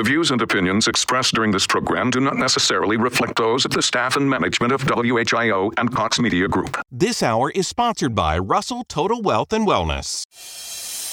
The views and opinions expressed during this program do not necessarily reflect those of the staff and management of WHIO and Cox Media Group. This hour is sponsored by Russell Total Wealth and Wellness.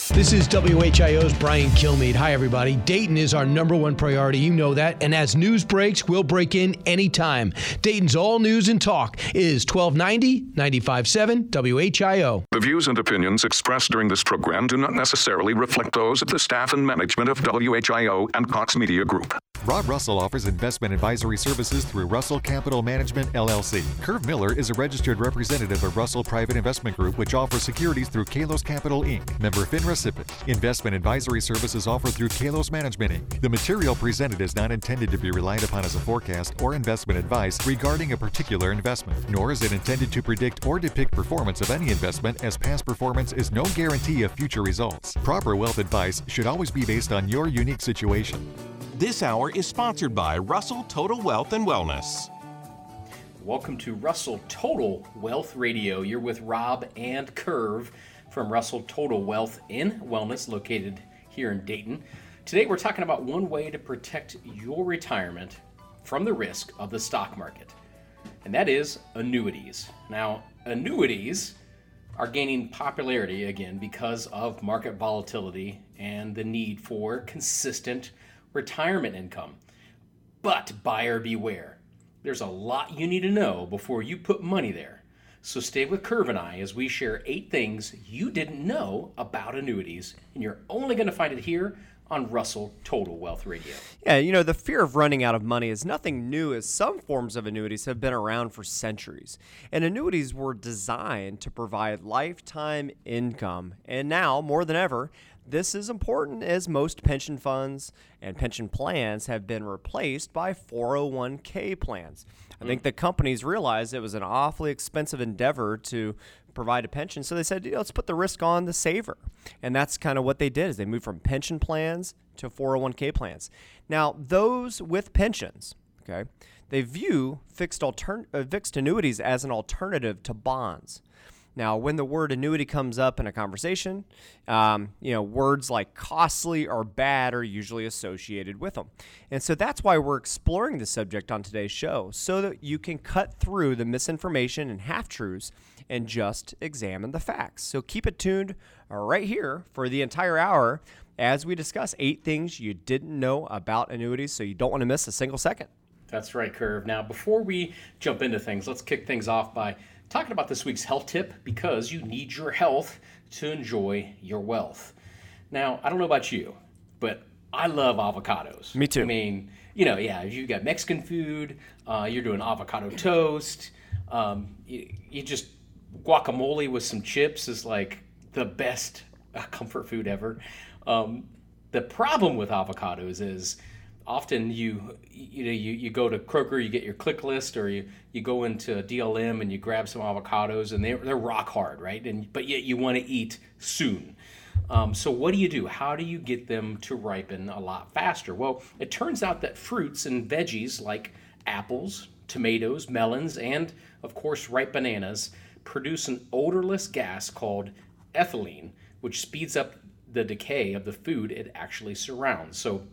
This is WHIO's Brian Kilmeade. Hi, everybody. Dayton is our number one priority. You know that. And as news breaks, we'll break in anytime. Dayton's all news and talk is 1290 957 WHIO. The views and opinions expressed during this program do not necessarily reflect those of the staff and management of WHIO and Cox Media Group. Rob Russell offers investment advisory services through Russell Capital Management LLC. Curve Miller is a registered representative of Russell Private Investment Group, which offers securities through Kalos Capital Inc., member FINRA SIPC. Investment advisory services offered through Kalos Management Inc. The material presented is not intended to be relied upon as a forecast or investment advice regarding a particular investment, nor is it intended to predict or depict performance of any investment, as past performance is no guarantee of future results. Proper wealth advice should always be based on your unique situation. This hour is sponsored by Russell Total Wealth and Wellness. Welcome to Russell Total Wealth Radio. You're with Rob and Curve from Russell Total Wealth and Wellness, located here in Dayton. Today, we're talking about one way to protect your retirement from the risk of the stock market, and that is annuities. Now, annuities are gaining popularity again because of market volatility and the need for consistent retirement income. But buyer beware. There's a lot you need to know before you put money there. So stay with Curve and I as we share eight things you didn't know about annuities, and you're only going to find it here on Russell Total Wealth Radio. Yeah, you know, the fear of running out of money is nothing new, as some forms of annuities have been around for centuries. And annuities were designed to provide lifetime income. And now, more than ever, this is important as most pension funds and pension plans have been replaced by 401k plans. I think the companies realized it was an awfully expensive endeavor to provide a pension, so they said, let's put the risk on the saver. And that's kind of what they did is they moved from pension plans to 401k plans. Now, those with pensions, okay, they view fixed altern- uh, fixed annuities as an alternative to bonds. Now, when the word annuity comes up in a conversation, um, you know, words like costly or bad are usually associated with them. And so that's why we're exploring the subject on today's show, so that you can cut through the misinformation and half truths and just examine the facts. So keep it tuned right here for the entire hour as we discuss eight things you didn't know about annuities, so you don't want to miss a single second. That's right, Curve. Now, before we jump into things, let's kick things off by talking about this week's health tip because you need your health to enjoy your wealth. Now, I don't know about you, but I love avocados. Me too. I mean, you know, yeah, if you've got Mexican food, uh, you're doing avocado toast, um, you, you just guacamole with some chips is like the best uh, comfort food ever. Um, the problem with avocados is often you you know you, you go to Kroger, you get your click list, or you, you go into DLM and you grab some avocados, and they're they're rock hard, right? And but yet you want to eat soon. Um, so what do you do? How do you get them to ripen a lot faster? Well, it turns out that fruits and veggies like apples, tomatoes, melons, and of course ripe bananas produce an odorless gas called ethylene, which speeds up the decay of the food it actually surrounds. So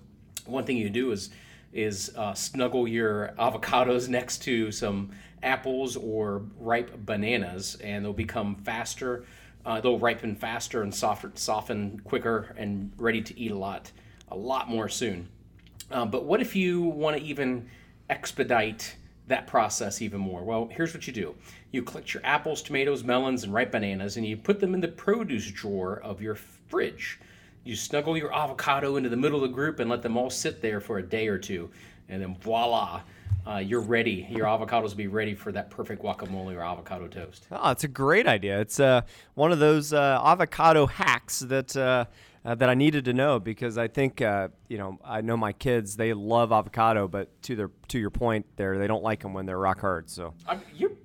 one thing you do is is uh, snuggle your avocados next to some apples or ripe bananas, and they'll become faster. Uh, they'll ripen faster and softer, soften quicker, and ready to eat a lot, a lot more soon. Uh, but what if you want to even expedite that process even more? Well, here's what you do: you collect your apples, tomatoes, melons, and ripe bananas, and you put them in the produce drawer of your fridge. You snuggle your avocado into the middle of the group and let them all sit there for a day or two, and then voila, uh, you're ready. Your avocados will be ready for that perfect guacamole or avocado toast. Oh, it's a great idea. It's uh, one of those uh, avocado hacks that uh, uh, that I needed to know because I think uh, you know I know my kids they love avocado, but to their to your point there, they don't like them when they're rock hard. So I,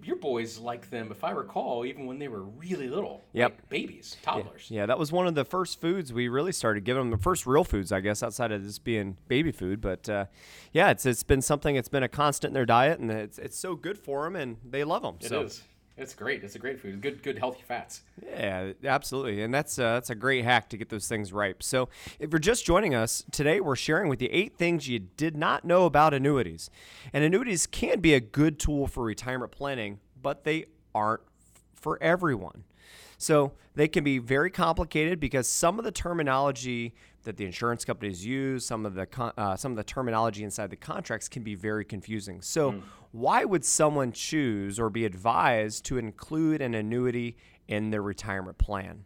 your boys like them, if I recall, even when they were really little. Yep. like babies, toddlers. yeah, that was one of the first foods we really started giving them the first real foods, I guess, outside of this being baby food. But uh, yeah, it's it's been something. It's been a constant in their diet, and it's it's so good for them, and they love them. It so. is. It's great. It's a great food. Good, good, healthy fats. Yeah, absolutely, and that's uh, that's a great hack to get those things ripe. So, if you're just joining us today, we're sharing with you eight things you did not know about annuities. And annuities can be a good tool for retirement planning, but they aren't for everyone. So they can be very complicated because some of the terminology that the insurance companies use, some of the uh, some of the terminology inside the contracts can be very confusing. So mm. why would someone choose or be advised to include an annuity in their retirement plan?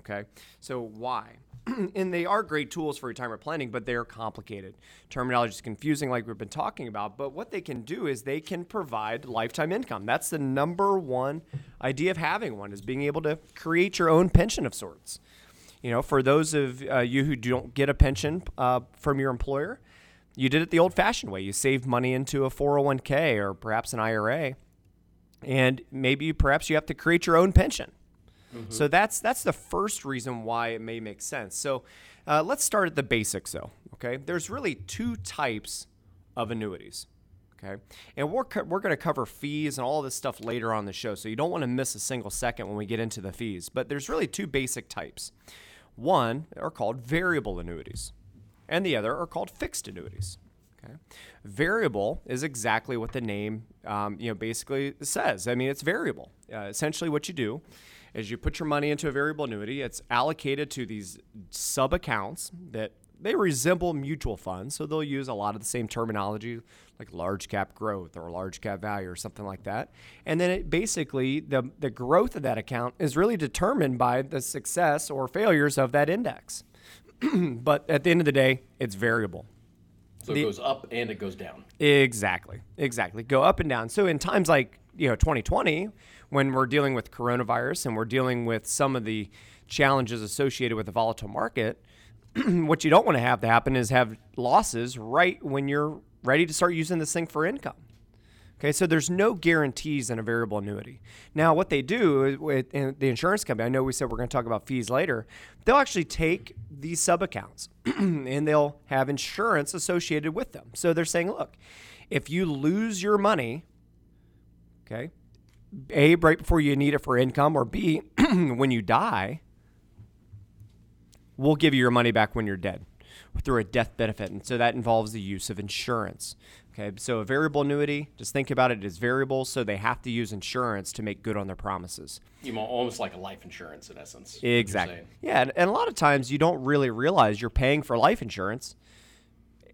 Okay, so why? and they are great tools for retirement planning, but they are complicated. Terminology is confusing, like we've been talking about. But what they can do is they can provide lifetime income. That's the number one idea of having one is being able to create your own pension of sorts. You know, for those of uh, you who don't get a pension uh, from your employer, you did it the old-fashioned way. You saved money into a 401k or perhaps an IRA, and maybe perhaps you have to create your own pension. Mm-hmm. So that's that's the first reason why it may make sense. So uh, let's start at the basics, though. Okay, there's really two types of annuities. Okay, and we're co- we're going to cover fees and all this stuff later on the show, so you don't want to miss a single second when we get into the fees. But there's really two basic types. One are called variable annuities, and the other are called fixed annuities. Okay. Variable is exactly what the name, um, you know, basically says. I mean, it's variable. Uh, essentially, what you do is you put your money into a variable annuity. It's allocated to these sub accounts that they resemble mutual funds, so they'll use a lot of the same terminology like large cap growth or large cap value or something like that. And then it basically the the growth of that account is really determined by the success or failures of that index. but at the end of the day, it's variable. So it goes up and it goes down. Exactly. Exactly. Go up and down. So in times like, you know, 2020, when we're dealing with coronavirus and we're dealing with some of the challenges associated with the volatile market, what you don't want to have to happen is have losses right when you're ready to start using this thing for income. Okay, so there's no guarantees in a variable annuity. Now, what they do with the insurance company, I know we said we're going to talk about fees later, they'll actually take these sub accounts and they'll have insurance associated with them. So they're saying, look, if you lose your money, okay, a, right before you need it for income, or B, when you die, we'll give you your money back when you're dead through a death benefit. And so that involves the use of insurance. Okay, so a variable annuity, just think about it as variable, so they have to use insurance to make good on their promises. You almost like a life insurance in essence. Exactly. Yeah, and, and a lot of times you don't really realize you're paying for life insurance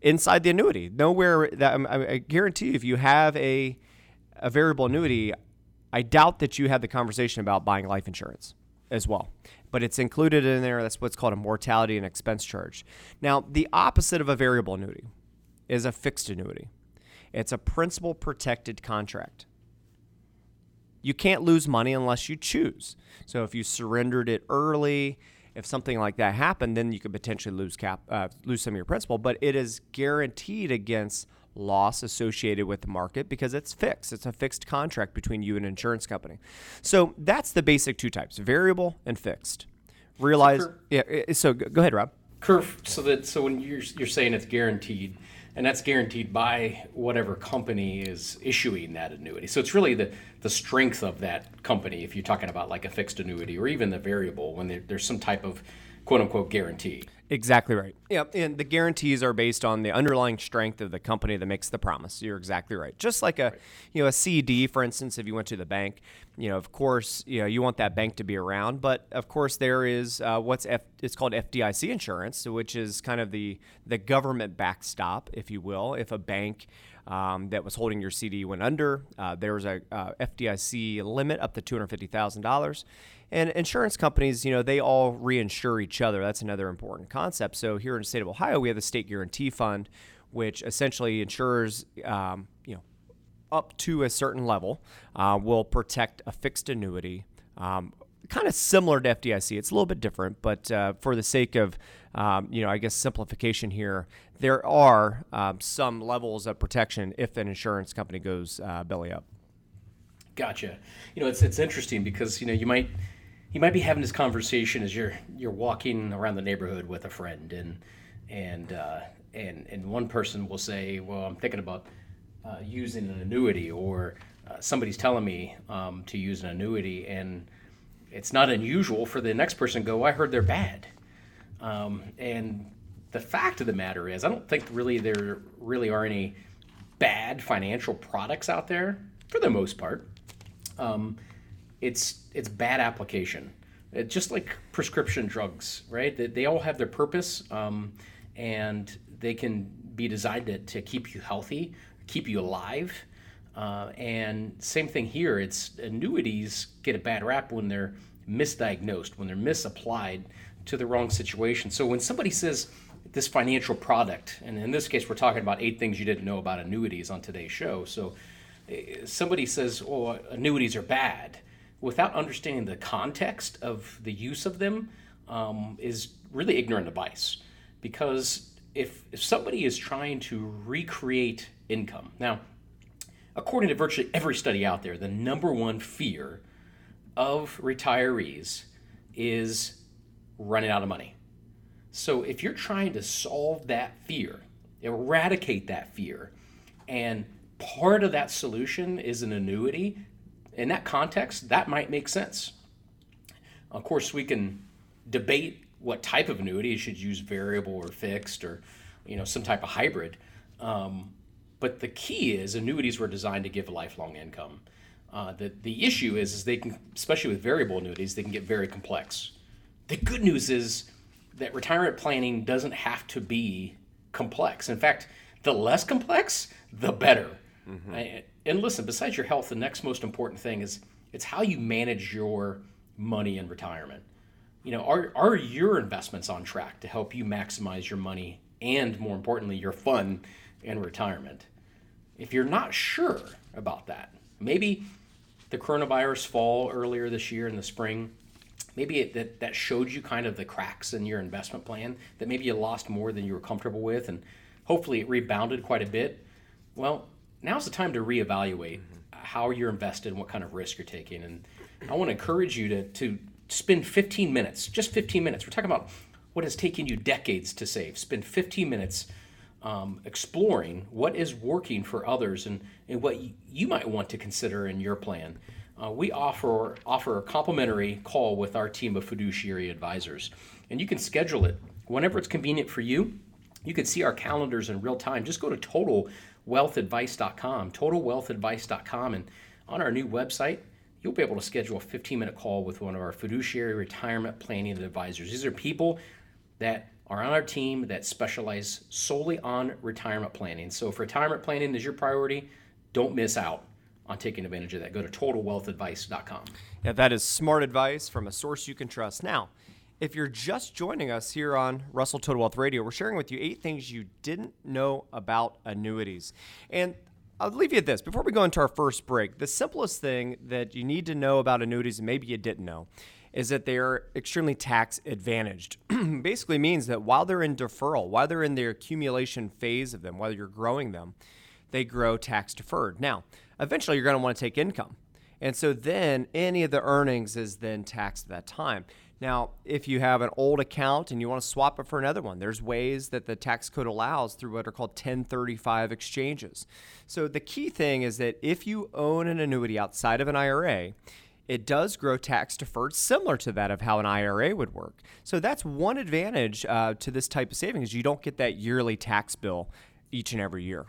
inside the annuity. Nowhere that um, I, I guarantee you, if you have a a variable annuity, I doubt that you had the conversation about buying life insurance as well. But it's included in there. That's what's called a mortality and expense charge. Now, the opposite of a variable annuity is a fixed annuity. It's a principal protected contract. You can't lose money unless you choose. So if you surrendered it early, if something like that happened, then you could potentially lose cap, uh, lose some of your principal. But it is guaranteed against loss associated with the market because it's fixed. It's a fixed contract between you and an insurance company. So that's the basic two types: variable and fixed. Realize, so yeah. Eh, so go ahead, Rob. Curve. So that so when you're you're saying it's guaranteed, and that's guaranteed by whatever company is issuing that annuity. So it's really the the strength of that company. If you're talking about like a fixed annuity or even the variable, when there, there's some type of quote unquote guarantee. Exactly right. Yeah, and the guarantees are based on the underlying strength of the company that makes the promise. You're exactly right. Just like a, right. you know, a CD, for instance, if you went to the bank, you know, of course, you know, you want that bank to be around, but of course, there is uh, what's F, it's called FDIC insurance, which is kind of the the government backstop, if you will, if a bank. Um, that was holding your CD went under. Uh, there was a uh, FDIC limit up to two hundred fifty thousand dollars, and insurance companies, you know, they all reinsure each other. That's another important concept. So here in the state of Ohio, we have the state guarantee fund, which essentially insures, um, you know, up to a certain level, uh, will protect a fixed annuity. Um, kind of similar to FDIC. It's a little bit different, but uh, for the sake of, um, you know, I guess simplification here, there are um, some levels of protection if an insurance company goes uh, belly up. Gotcha. You know, it's it's interesting because you know you might you might be having this conversation as you're you're walking around the neighborhood with a friend, and and uh, and and one person will say, "Well, I'm thinking about uh, using an annuity," or uh, somebody's telling me um, to use an annuity, and it's not unusual for the next person to go, I heard they're bad. Um, and the fact of the matter is, I don't think really there really are any bad financial products out there for the most part. Um, it's it's bad application. It, just like prescription drugs, right? They, they all have their purpose, um, and they can be designed to, to keep you healthy, keep you alive. Uh, and same thing here. It's annuities get a bad rap when they're misdiagnosed, when they're misapplied to the wrong situation. So when somebody says this financial product, and in this case, we're talking about eight things you didn't know about annuities on today's show. So eh, somebody says, "Oh, annuities are bad," without understanding the context of the use of them, um, is really ignorant advice. Because if if somebody is trying to recreate income now, according to virtually every study out there, the number one fear of retirees is running out of money. So if you're trying to solve that fear, eradicate that fear, and part of that solution is an annuity, in that context, that might make sense. Of course, we can debate what type of annuity you should use variable or fixed or you know some type of hybrid. Um, but the key is annuities were designed to give a lifelong income. Uh, the, the issue is, is they can, especially with variable annuities, they can get very complex. The good news is that retirement planning doesn't have to be complex. In fact, the less complex, the better. Mm-hmm. I, and listen, besides your health, the next most important thing is it's how you manage your money in retirement. You know, are, are your investments on track to help you maximize your money and, more importantly, your fun in retirement? If you're not sure about that, maybe the coronavirus fall earlier this year in the spring maybe it, that that showed you kind of the cracks in your investment plan that maybe you lost more than you were comfortable with and hopefully it rebounded quite a bit. Well now's the time to reevaluate mm-hmm. how you're invested and what kind of risk you're taking. And i want to encourage you to to spend 15 minutes just 15 minutes. We're talking about what has taken you decades to save. Spend 15 minutes um, exploring what is working for others and, and what you might want to consider in your plan uh, we offer offer a complimentary call with our team of fiduciary advisors, and you can schedule it whenever it's convenient for you. You can see our calendars in real time. Just go to totalwealthadvice.com, totalwealthadvice.com, and on our new website, you'll be able to schedule a 15-minute call with one of our fiduciary retirement planning advisors. These are people that are on our team that specialize solely on retirement planning. So if retirement planning is your priority, don't miss out on taking advantage of that. Go to totalwealthadvice.com. Yeah, that is smart advice from a source you can trust. Now, if you're just joining us here on Russell Total Wealth Radio, we're sharing with you eight things you didn't know about annuities. And I'll leave you at this before we go into our first break. The simplest thing that you need to know about annuities, and maybe you didn't know, is that they are extremely tax advantaged. Basically means that while they're in deferral, while they're in the accumulation phase of them, while you're growing them, they grow tax deferred. Now, eventually you're going to want to take income. And so then any of the earnings is then taxed at that time. Now, if you have an old account and you want to swap it for another one, there's ways that the tax code allows through what are called 1035 exchanges. So the key thing is that if you own an annuity outside of an IRA, it does grow tax deferred, similar to that of how an IRA would work. So that's one advantage uh, to this type of savings. You don't get that yearly tax bill each and every year.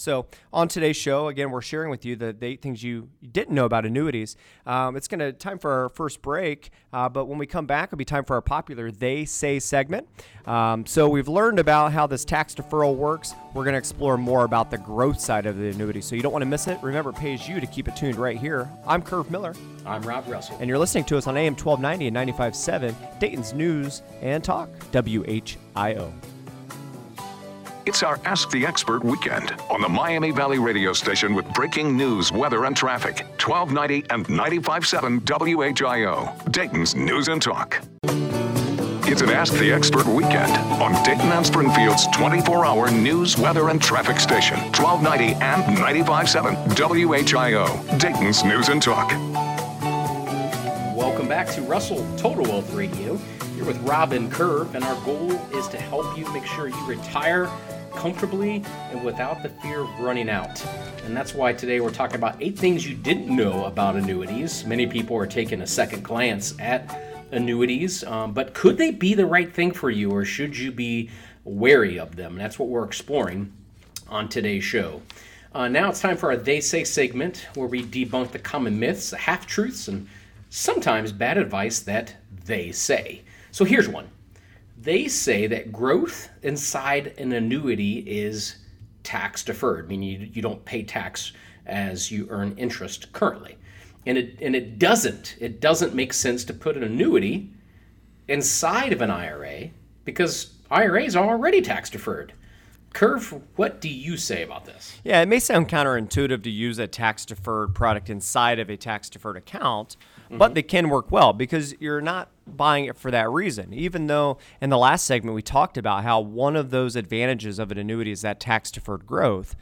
So, on today's show, again, we're sharing with you the, the eight things you didn't know about annuities. Um, it's going to time for our first break, uh, but when we come back, it'll be time for our popular They Say segment. Um, so, we've learned about how this tax deferral works. We're going to explore more about the growth side of the annuity. So, you don't want to miss it. Remember, it pays you to keep it tuned right here. I'm Curve Miller. I'm Rob Russell. And you're listening to us on AM 1290 and 95.7, Dayton's News and Talk, WHIO. It's our Ask the Expert weekend on the Miami Valley radio station with breaking news, weather, and traffic. 1290 and 95.7 WHIO, Dayton's News and Talk. It's an Ask the Expert weekend on Dayton and Springfield's 24 hour news, weather, and traffic station. 1290 and 95.7 WHIO, Dayton's News and Talk. Welcome back to Russell Total Wealth Radio. Here with Robin Curve, and our goal is to help you make sure you retire comfortably and without the fear of running out. And that's why today we're talking about eight things you didn't know about annuities. Many people are taking a second glance at annuities, um, but could they be the right thing for you or should you be wary of them? And that's what we're exploring on today's show. Uh, now it's time for our They Say segment where we debunk the common myths, the half truths, and sometimes bad advice that they say. So here's one. They say that growth inside an annuity is tax deferred, meaning you, you don't pay tax as you earn interest currently. And it, and it doesn't. It doesn't make sense to put an annuity inside of an IRA because IRAs are already tax deferred. Curve, what do you say about this? Yeah, it may sound counterintuitive to use a tax deferred product inside of a tax deferred account, mm-hmm. but they can work well because you're not buying it for that reason. Even though in the last segment we talked about how one of those advantages of an annuity is that tax deferred growth.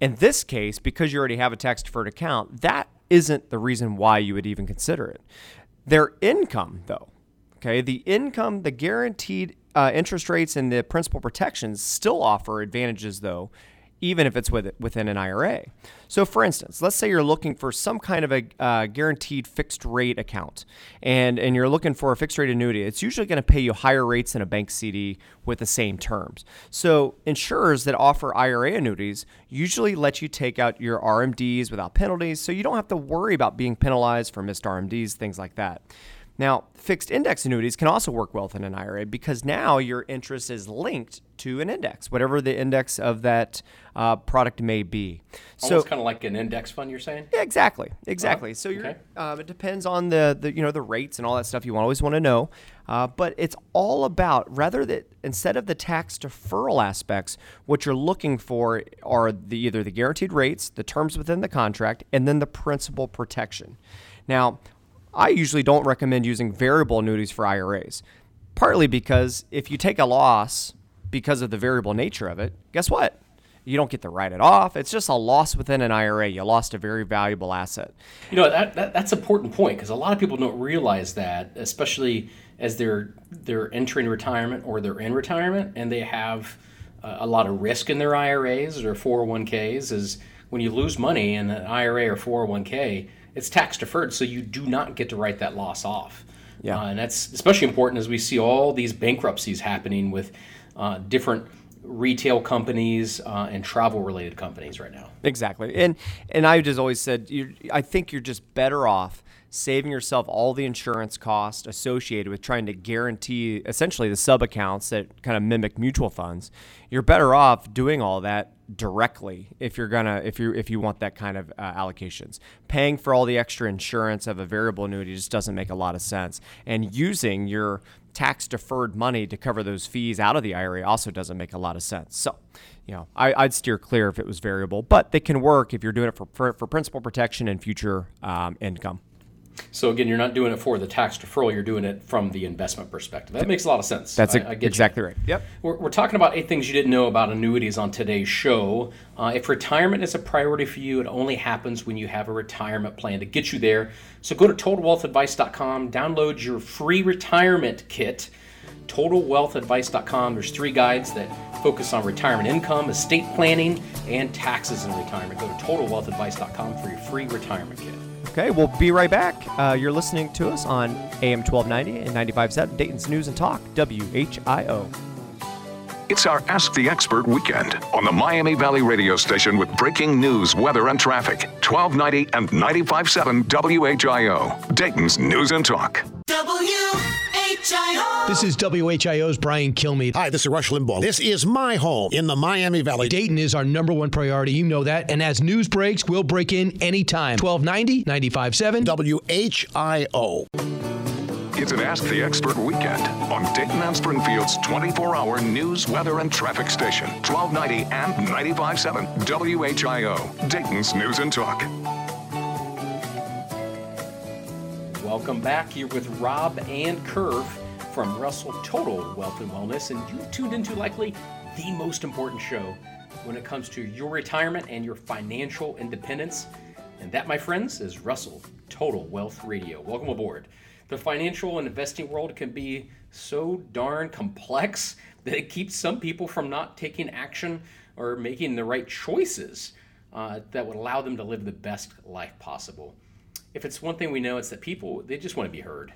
In this case, because you already have a tax deferred account, that isn't the reason why you would even consider it. Their income, though, okay, the income, the guaranteed uh, interest rates and the principal protections still offer advantages, though, even if it's with, within an IRA. So, for instance, let's say you're looking for some kind of a uh, guaranteed fixed rate account, and, and you're looking for a fixed rate annuity. It's usually going to pay you higher rates than a bank CD with the same terms. So, insurers that offer IRA annuities usually let you take out your RMDs without penalties, so you don't have to worry about being penalized for missed RMDs, things like that. Now, fixed index annuities can also work well within an IRA because now your interest is linked to an index, whatever the index of that uh, product may be. So it's kind of like an index fund, you're saying? Yeah, exactly, exactly. Uh, so you're, okay. uh, it depends on the, the you know the rates and all that stuff you always want to know. Uh, but it's all about rather that instead of the tax deferral aspects, what you're looking for are the either the guaranteed rates, the terms within the contract, and then the principal protection. Now, I usually don't recommend using variable annuities for IRAs, partly because if you take a loss because of the variable nature of it, guess what? You don't get to write it off. It's just a loss within an IRA. You lost a very valuable asset. You know that, that that's an important point because a lot of people don't realize that, especially as they're they're entering retirement or they're in retirement and they have a lot of risk in their IRAs or 401ks. Is when you lose money in an IRA or 401k, it's tax deferred, so you do not get to write that loss off. Yeah. Uh, and that's especially important as we see all these bankruptcies happening with uh, different retail companies uh, and travel related companies right now. Exactly. And and I just always said I think you're just better off saving yourself all the insurance cost associated with trying to guarantee essentially the sub accounts that kind of mimic mutual funds. You're better off doing all that directly if you're gonna if you if you want that kind of uh, allocations. Paying for all the extra insurance of a variable annuity just doesn't make a lot of sense, and using your tax deferred money to cover those fees out of the IRA also doesn't make a lot of sense. So, you know, I, would steer clear if it was variable, but they can work if you're doing it for, for, for principal protection and future um, income. So again, you're not doing it for the tax deferral; you're doing it from the investment perspective. That makes a lot of sense. That's I, I exactly you. right. Yep. We're, we're, talking about eight things you didn't know about annuities on today's show. Uh, if retirement is a priority for you, it only happens when you have a retirement plan to get you there. So go to TotalWealthAdvice.com, download your free retirement kit. TotalWealthAdvice.com. There's three guides that focus on retirement income, estate planning, and taxes in retirement. Go to TotalWealthAdvice.com for your free retirement kit. Okay, we'll be right back. Uh, you're listening to us on AM 1290 and 95.7 Dayton's News and Talk, WHIO. It's our Ask the Expert weekend on the Miami Valley radio station with breaking news, weather, and traffic. 1290 and 95.7 WHIO, Dayton's News and Talk. WHIO. This is WHIO's Brian Kilmeade. Hi, this is Rush Limbaugh. This is my home in the Miami Valley. Dayton is our number one priority. You know that. And as news breaks, we'll break in anytime. 1290, 95.7 WHIO. It's an Ask the Expert weekend on Dayton and Springfield's 24 hour news, weather, and traffic station. 1290 and 95.7 WHIO, Dayton's News and Talk. Welcome back here with Rob and Curve from Russell Total Wealth and Wellness, and you've tuned into likely the most important show when it comes to your retirement and your financial independence. And that, my friends, is Russell Total Wealth Radio. Welcome aboard. The financial and investing world can be so darn complex that it keeps some people from not taking action or making the right choices uh, that would allow them to live the best life possible. If it's one thing we know, it's that people, they just want to be heard.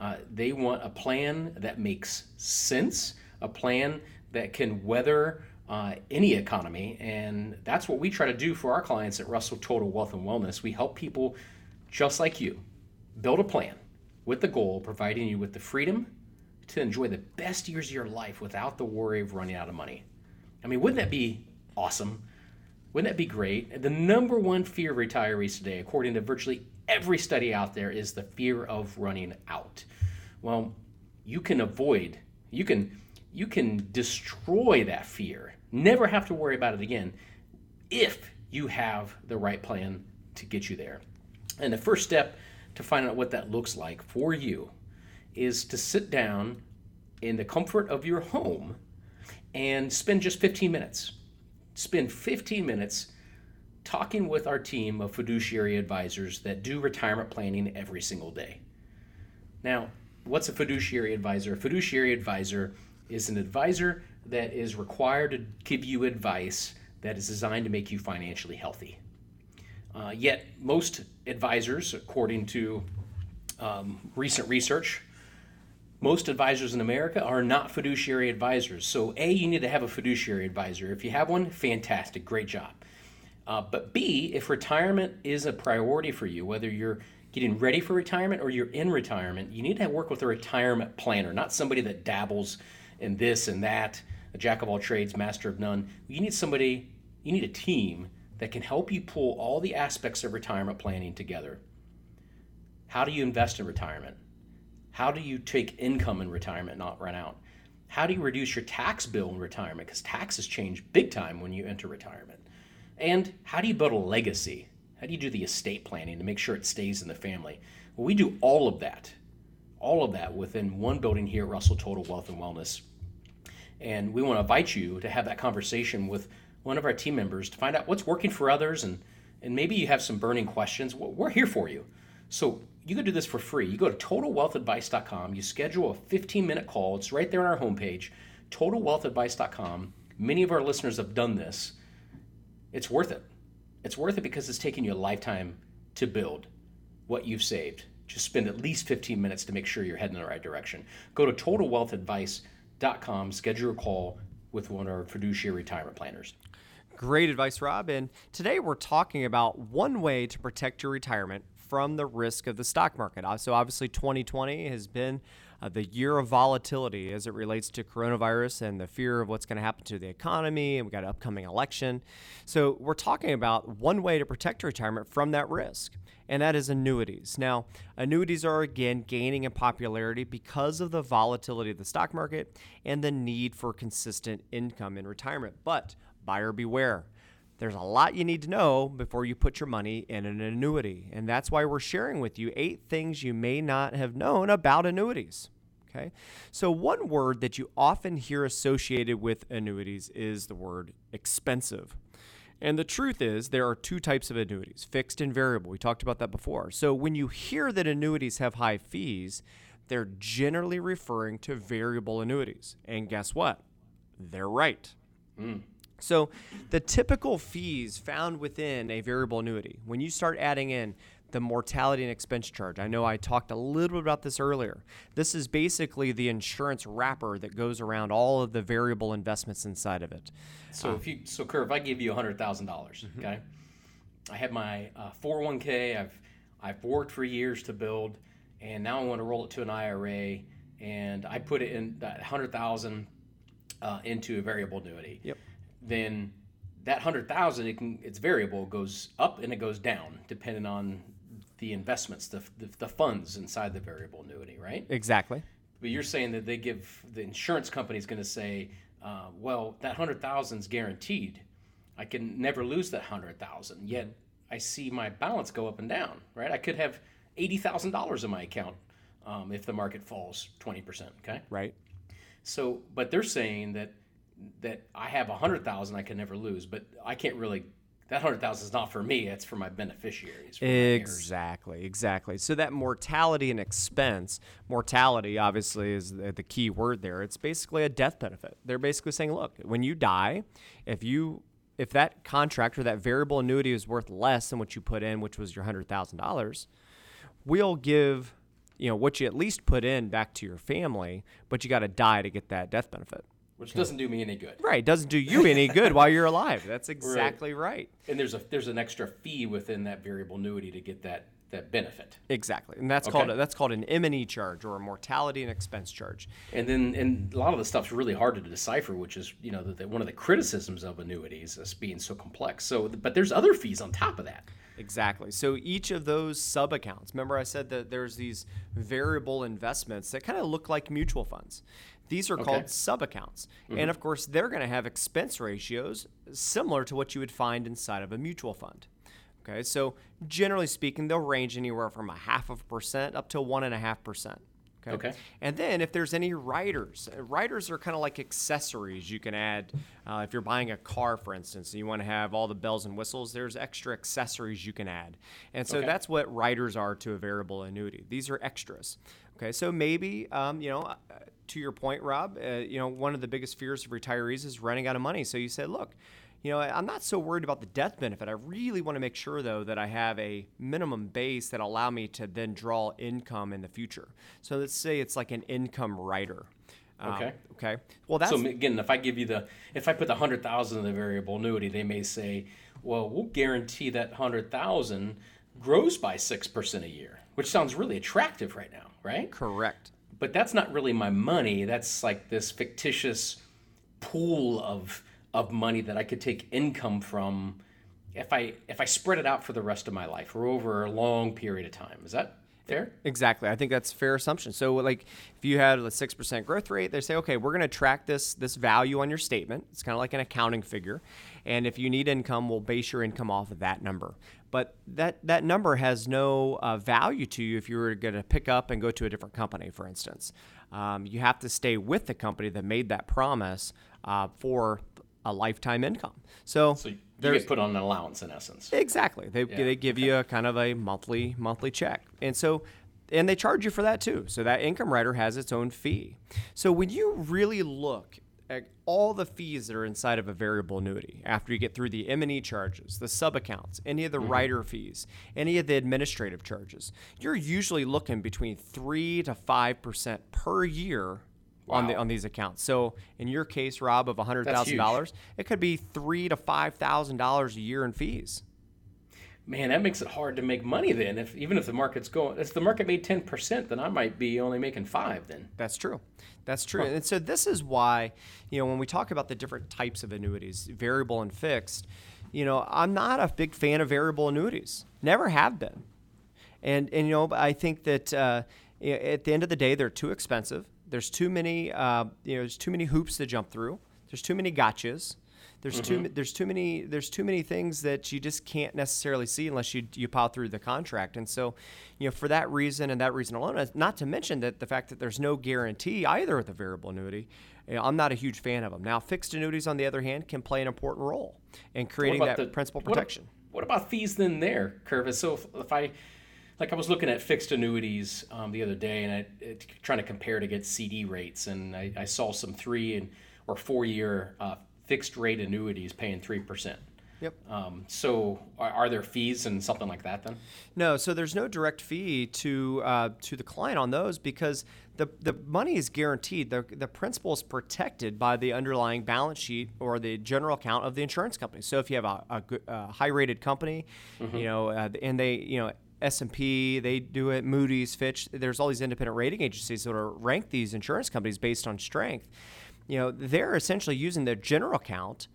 Uh, they want a plan that makes sense, a plan that can weather uh, any economy. And that's what we try to do for our clients at Russell Total Wealth and Wellness. We help people just like you build a plan with the goal of providing you with the freedom to enjoy the best years of your life without the worry of running out of money. I mean, wouldn't that be awesome? Wouldn't that be great? The number one fear of retirees today, according to virtually every study out there, is the fear of running out. Well, you can avoid, you can you can destroy that fear. Never have to worry about it again if you have the right plan to get you there. And the first step to find out what that looks like for you is to sit down in the comfort of your home and spend just 15 minutes. Spend 15 minutes talking with our team of fiduciary advisors that do retirement planning every single day. Now, what's a fiduciary advisor? A fiduciary advisor is an advisor that is required to give you advice that is designed to make you financially healthy. Uh, yet, most advisors, according to um, recent research, most advisors in America are not fiduciary advisors. So, A, you need to have a fiduciary advisor. If you have one, fantastic, great job. Uh, but B, if retirement is a priority for you, whether you're getting ready for retirement or you're in retirement, you need to work with a retirement planner, not somebody that dabbles in this and that, a jack of all trades, master of none. You need somebody, you need a team that can help you pull all the aspects of retirement planning together. How do you invest in retirement? How do you take income in retirement, not run out? How do you reduce your tax bill in retirement? Because taxes change big time when you enter retirement. And how do you build a legacy? How do you do the estate planning to make sure it stays in the family? Well, we do all of that, all of that within one building here at Russell Total Wealth and Wellness. And we want to invite you to have that conversation with one of our team members to find out what's working for others and, and maybe you have some burning questions. We're here for you. So you can do this for free. You go to totalwealthadvice.com, you schedule a 15 minute call. It's right there on our homepage, totalwealthadvice.com. Many of our listeners have done this. It's worth it. It's worth it because it's taking you a lifetime to build what you've saved. Just spend at least 15 minutes to make sure you're heading in the right direction. Go to totalwealthadvice.com com. Schedule a call with one of our fiduciary retirement planners. Great advice, Rob. And today we're talking about one way to protect your retirement from the risk of the stock market. Uh, so, obviously, 2020 has been uh, the year of volatility as it relates to coronavirus and the fear of what's going to happen to the economy. And we've got an upcoming election. So, we're talking about one way to protect your retirement from that risk and that is annuities. Now, annuities are again gaining in popularity because of the volatility of the stock market and the need for consistent income in retirement. But buyer beware. There's a lot you need to know before you put your money in an annuity. And that's why we're sharing with you eight things you may not have known about annuities. Okay. So, one word that you often hear associated with annuities is the word expensive. And the truth is, there are two types of annuities fixed and variable. We talked about that before. So when you hear that annuities have high fees, they're generally referring to variable annuities. And guess what? They're right. Mm. So the typical fees found within a variable annuity, when you start adding in the mortality and expense charge. I know I talked a little bit about this earlier. This is basically the insurance wrapper that goes around all of the variable investments inside of it. So if you so Kurt, if I give you hundred thousand dollars, mm-hmm. okay, I have my uh, four hundred oh one k. I've I've worked for years to build, and now I want to roll it to an IRA, and I put it in that hundred thousand uh, into a variable annuity. Yep. Then that hundred thousand, it can it's variable, it goes up and it goes down depending on the investments, the, the, the funds inside the variable annuity, right? Exactly. But you're saying that they give the insurance company is going to say, uh, well, that hundred thousand is guaranteed. I can never lose that hundred thousand. Yet I see my balance go up and down. Right? I could have eighty thousand dollars in my account um, if the market falls twenty percent. Okay. Right. So, but they're saying that that I have a hundred thousand I can never lose, but I can't really that hundred thousand is not for me; it's for my beneficiaries. For my. Exactly, exactly. So that mortality and expense, mortality obviously is the, the key word there. It's basically a death benefit. They're basically saying, look, when you die, if you if that contract or that variable annuity is worth less than what you put in, which was your hundred thousand dollars, we'll give you know what you at least put in back to your family, but you got to die to get that death benefit. Which doesn't do me any good. Right, doesn't do you any good while you're alive. That's exactly right. And there's a there's an extra fee within that variable annuity to get that that benefit. Exactly, and that's Okay. called a, that's called an M&E charge or a mortality and expense charge. And then and a lot of the stuff's really hard to decipher, which is you know the, the, one of the criticisms of annuities is being so complex. So, but there's other fees on top of that. Exactly. So each of those sub accounts, remember I said that there's these variable investments that kind of look like mutual funds. These are called sub accounts. And of course, they're going to have expense ratios similar to what you would find inside of a mutual fund. Okay, so generally speaking, they'll range anywhere from a half of a percent up to one and a half percent. Okay. And then if there's any riders, uh, riders are kind of like accessories you can add. Uh, if you're buying a car, for instance, and you want to have all the bells and whistles, there's extra accessories you can add. And so Okay. that's what riders are to a variable annuity. These are extras. Okay, so maybe, um, you know, uh, to your point, Rob, uh, you know, one of the biggest fears of retirees is running out of money. So you said, look, you know, I'm not so worried about the death benefit. I really want to make sure, though, that I have a minimum base that allow me to then draw income in the future. So let's say it's like an income rider. Um, Okay. okay. Well, that's So again, if I give you the if I put the hundred thousand in the variable annuity, they may say, well, we'll guarantee that hundred thousand grows by six percent a year, which sounds really attractive right now, right? correct. but that's not really my money. That's like this fictitious pool of of money that I could take income from if I if I spread it out for the rest of my life or over a long period of time. Is that fair? Exactly. I think that's a fair assumption. So, like, if you had a six percent growth rate, they say, okay, we're going to track this this value on your statement. It's kind of like an accounting figure, and if you need income, we'll base your income off of that number. But that that number has no uh, value to you if you were going to pick up and go to a different company, for instance. Um, you have to stay with the company that made that promise uh, for a lifetime income. So, So you get put on an allowance in essence. Exactly. They, they give you a kind of a monthly monthly check. And so and they charge you for that too. So that income rider has its own fee. So when you really look at all the fees that are inside of a variable annuity after you get through the M&E charges, the sub accounts, any of the mm-hmm. rider fees, any of the administrative charges, you're usually looking between 3 to 5% per year on the on these accounts. So in your case, Rob, of $100,000, it could be 3 to $5,000 a year in fees. Man, that makes it hard to make money then. If even if the market's going, if the market made ten percent, then I might be only making five. Then That's true. That's true. And so this is why, you know, when we talk about the different types of annuities, variable and fixed, you know, I'm not a big fan of variable annuities. Never have been. And and you know, I think that uh, at the end of the day, they're too expensive. There's too many, uh, you know, there's too many hoops to jump through. There's too many gotchas. There's too there's too many there's too many things that you just can't necessarily see unless you you plow through the contract. And so, you know, for that reason and that reason alone, not to mention that the fact that there's no guarantee either with a variable annuity, you know, I'm not a huge fan of them. Now, fixed annuities on the other hand can play an important role in creating that the- principal what- protection. What, about fees then there, Curvis? So if, if I, like I was looking at fixed annuities um, the other day and I trying to compare to get CD rates, and I, I saw some three and or four year uh, fixed rate annuities paying three percent. Yep. Um, so are, are there fees and something like that then? No, so there's no direct fee to uh, to the client on those because the the money is guaranteed. The the principal is protected by the underlying balance sheet or the general account of the insurance company. So if you have a, a, a high rated company, you know, uh, and they you know. S&P, they do it, Moody's, Fitch, there's all these independent rating agencies that are rank these insurance companies based on strength. You know, they're essentially using their general account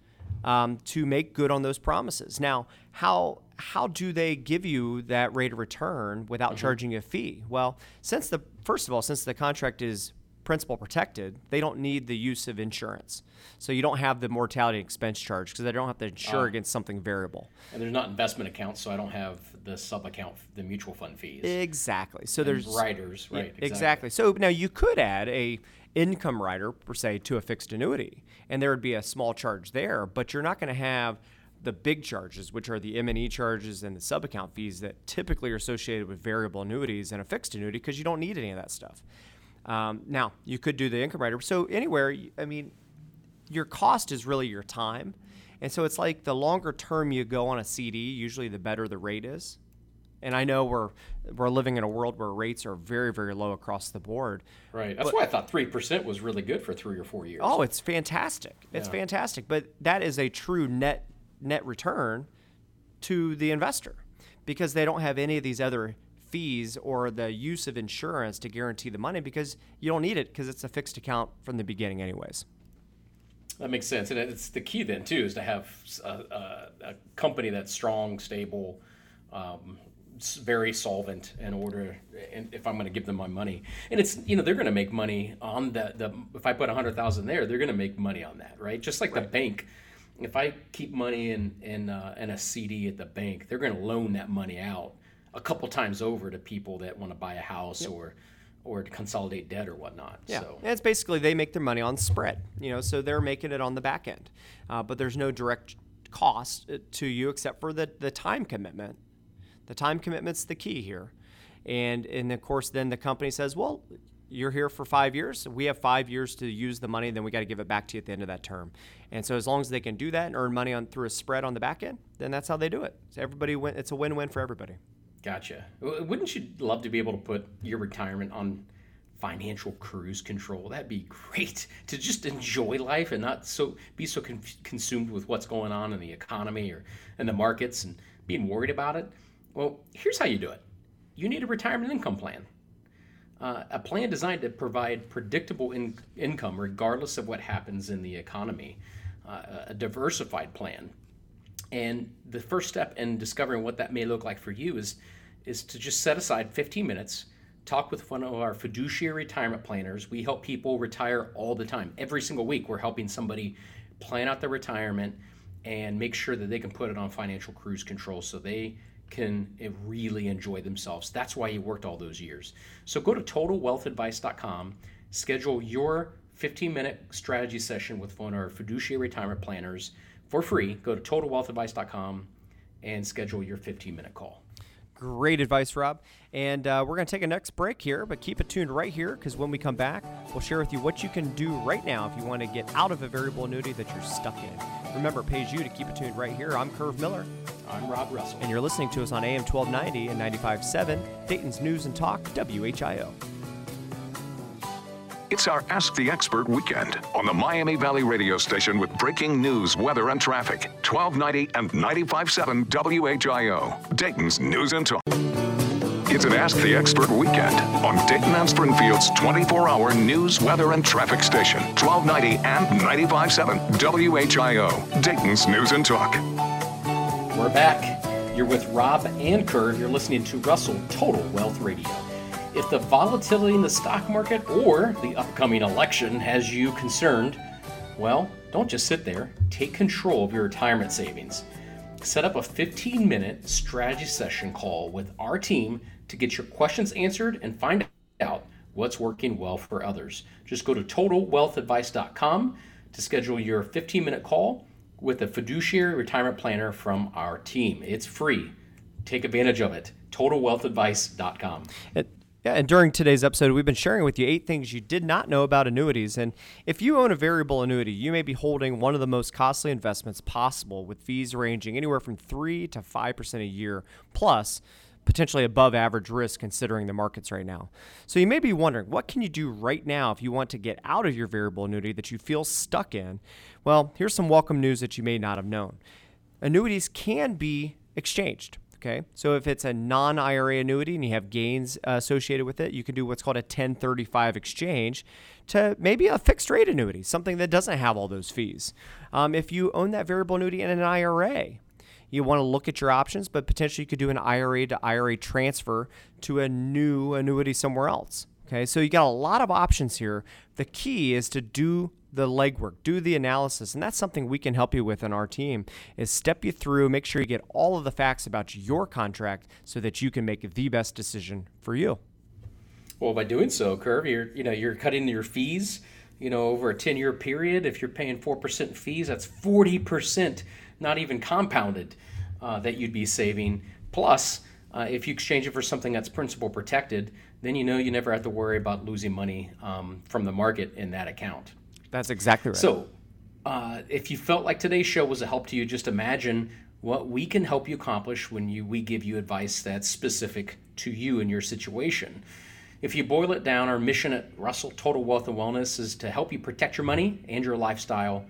um, to make good on those promises. Now, how how do they give you that rate of return without charging you a fee? Well, since the first of all, since the contract is principal protected, they don't need the use of insurance. So you don't have the mortality expense charge because they don't have to insure against something variable. And there's not investment accounts, so I don't have the sub account, the mutual fund fees. Exactly. So And there's riders, right? exactly. So now you could add a income rider per se to a fixed annuity, and there would be a small charge there, but you're not going to have the big charges, which are the M&E charges and the sub-account fees that typically are associated with variable annuities and a fixed annuity because you don't need any of that stuff. Um, now, you could do the income rider. So anywhere, I mean, your cost is really your time. And so it's like the longer term you go on a CD, usually the better the rate is. And I know we're we're living in a world where rates are very very low across the board. Right. That's but, why I thought three percent was really good for three or four years. Oh, it's fantastic. It's yeah. fantastic. But that is a true net net return to the investor because they don't have any of these other fees or the use of insurance to guarantee the money because you don't need it because it's a fixed account from the beginning anyways. That makes sense, and it's the key then too is to have a, a, a company that's strong, stable, um, very solvent in order if I'm going to give them my money. And it's you know they're going to make money on the the if I put a hundred thousand there, they're going to make money on that, right? Just like right. the bank. If I keep money in in uh, in a CD at the bank, they're going to loan that money out a couple times over to people that want to buy a house yep. or or to consolidate debt or whatnot. Yeah, so. and it's basically they make their money on spread. You know, so they're making it on the back end, uh, but there's no direct cost uh, to you except for the the time commitment the time commitment's the key here. And, and of course, then the company says, well, you're here for five years. We have five years to use the money, then we got to give it back to you at the end of that term. And so, as long as they can do that and earn money on through a spread on the back end, then that's how they do it. So everybody, win, it's a win-win for everybody. Gotcha. Wouldn't you love to be able to put your retirement on financial cruise control? That'd be great to just enjoy life and not so be so con- consumed with what's going on in the economy or in the markets and being worried about it. Well, here's how you do it you need a retirement income plan. Uh, a plan designed to provide predictable in- income regardless of what happens in the economy, uh, a diversified plan. And the first step in discovering what that may look like for you is, is to just set aside 15 minutes, talk with one of our fiduciary retirement planners. We help people retire all the time. Every single week, we're helping somebody plan out their retirement and make sure that they can put it on financial cruise control so they can eh, really enjoy themselves. That's why he worked all those years. So go to totalwealthadvice.com, schedule your 15 minute strategy session with one of our fiduciary retirement planners for free. Go to totalwealthadvice.com and schedule your 15 minute call. Great advice, Rob. And uh, we're going to take a next break here, but keep it tuned right here because when we come back, we'll share with you what you can do right now if you want to get out of a variable annuity that you're stuck in. Remember, it pays you to keep it tuned right here. I'm Curve Miller. I'm Rob Russell. And you're listening to us on AM 1290 and 95.7, Dayton's News and Talk, WHIO. It's our Ask the Expert weekend on the Miami Valley radio station with breaking news, weather, and traffic. 1290 and 95.7 WHIO, Dayton's News and Talk. It's an Ask the Expert weekend on Dayton and Springfield's 24 hour news, weather, and traffic station. 1290 and 95.7 WHIO, Dayton's News and Talk. We're back. You're with Rob and Curve. You're listening to Russell Total Wealth Radio. If the volatility in the stock market or the upcoming election has you concerned, well, don't just sit there. Take control of your retirement savings. Set up a 15 minute strategy session call with our team to get your questions answered and find out what's working well for others. Just go to totalwealthadvice.com to schedule your 15 minute call with a fiduciary retirement planner from our team. It's free. Take advantage of it. TotalWealthAdvice.com. It, yeah, and during today's episode, we've been sharing with you eight things you did not know about annuities. And if you own a variable annuity, you may be holding one of the most costly investments possible with fees ranging anywhere from 3 to 5% a year, plus potentially above average risk considering the markets right now. So you may be wondering, what can you do right now if you want to get out of your variable annuity that you feel stuck in? Well, here's some welcome news that you may not have known. Annuities can be exchanged. Okay, so if it's a non IRA annuity and you have gains uh, associated with it, you can do what's called a 1035 exchange to maybe a fixed rate annuity, something that doesn't have all those fees. Um, if you own that variable annuity in an IRA, you want to look at your options, but potentially you could do an IRA to IRA transfer to a new annuity somewhere else. Okay, so you got a lot of options here. The key is to do the legwork, do the analysis, and that's something we can help you with in our team. Is step you through, make sure you get all of the facts about your contract so that you can make the best decision for you. Well, by doing so, Curve, you're you know you're cutting your fees. You know, over a 10 year period, if you're paying 4% fees, that's 40% not even compounded, uh, that you'd be saving. Plus, uh, if you exchange it for something that's principal protected, then you know you never have to worry about losing money um, from the market in that account. That's exactly right. So, uh, if you felt like today's show was a help to you, just imagine what we can help you accomplish when you we give you advice that's specific to you and your situation. If you boil it down, our mission at Russell Total Wealth and Wellness is to help you protect your money and your lifestyle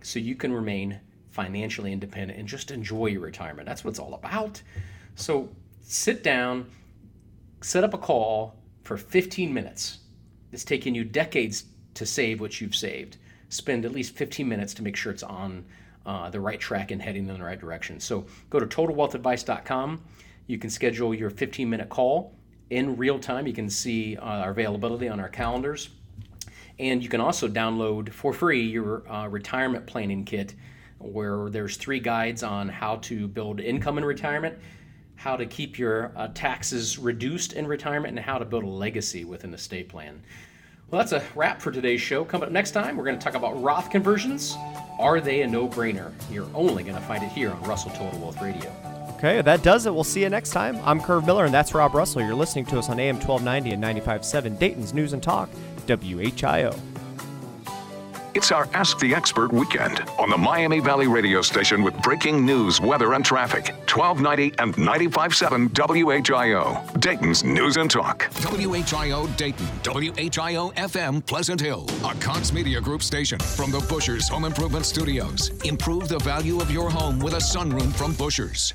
so you can remain financially independent and just enjoy your retirement. That's what it's all about. So sit down, set up a call for 15 minutes. It's taken you decades to save what you've saved. Spend at least 15 minutes to make sure it's on uh, the right track and heading in the right direction. So go to totalwealthadvice.com. You can schedule your 15 minute call in real time. You can see uh, our availability on our calendars. And you can also download for free your uh, retirement planning kit, where there's three guides on how to build income in retirement, how to keep your uh, taxes reduced in retirement, and how to build a legacy with an estate plan. Well, that's a wrap for today's show. Coming up next time, we're going to talk about Roth conversions. Are they a no brainer? You're only going to find it here on Russell Total Wealth Radio. Okay, that does it. We'll see you next time. I'm Curve Miller, and that's Rob Russell. You're listening to us on AM 1290 and 95.7 Dayton's News and Talk, WHIO. It's our Ask the Expert weekend on the Miami Valley radio station with breaking news, weather, and traffic. 1290 and 95.7 WHIO, Dayton's News and Talk. WHIO Dayton, WHIO FM Pleasant Hill, a Cox Media Group station from the Bushers Home Improvement Studios. Improve the value of your home with a sunroom from Bushers.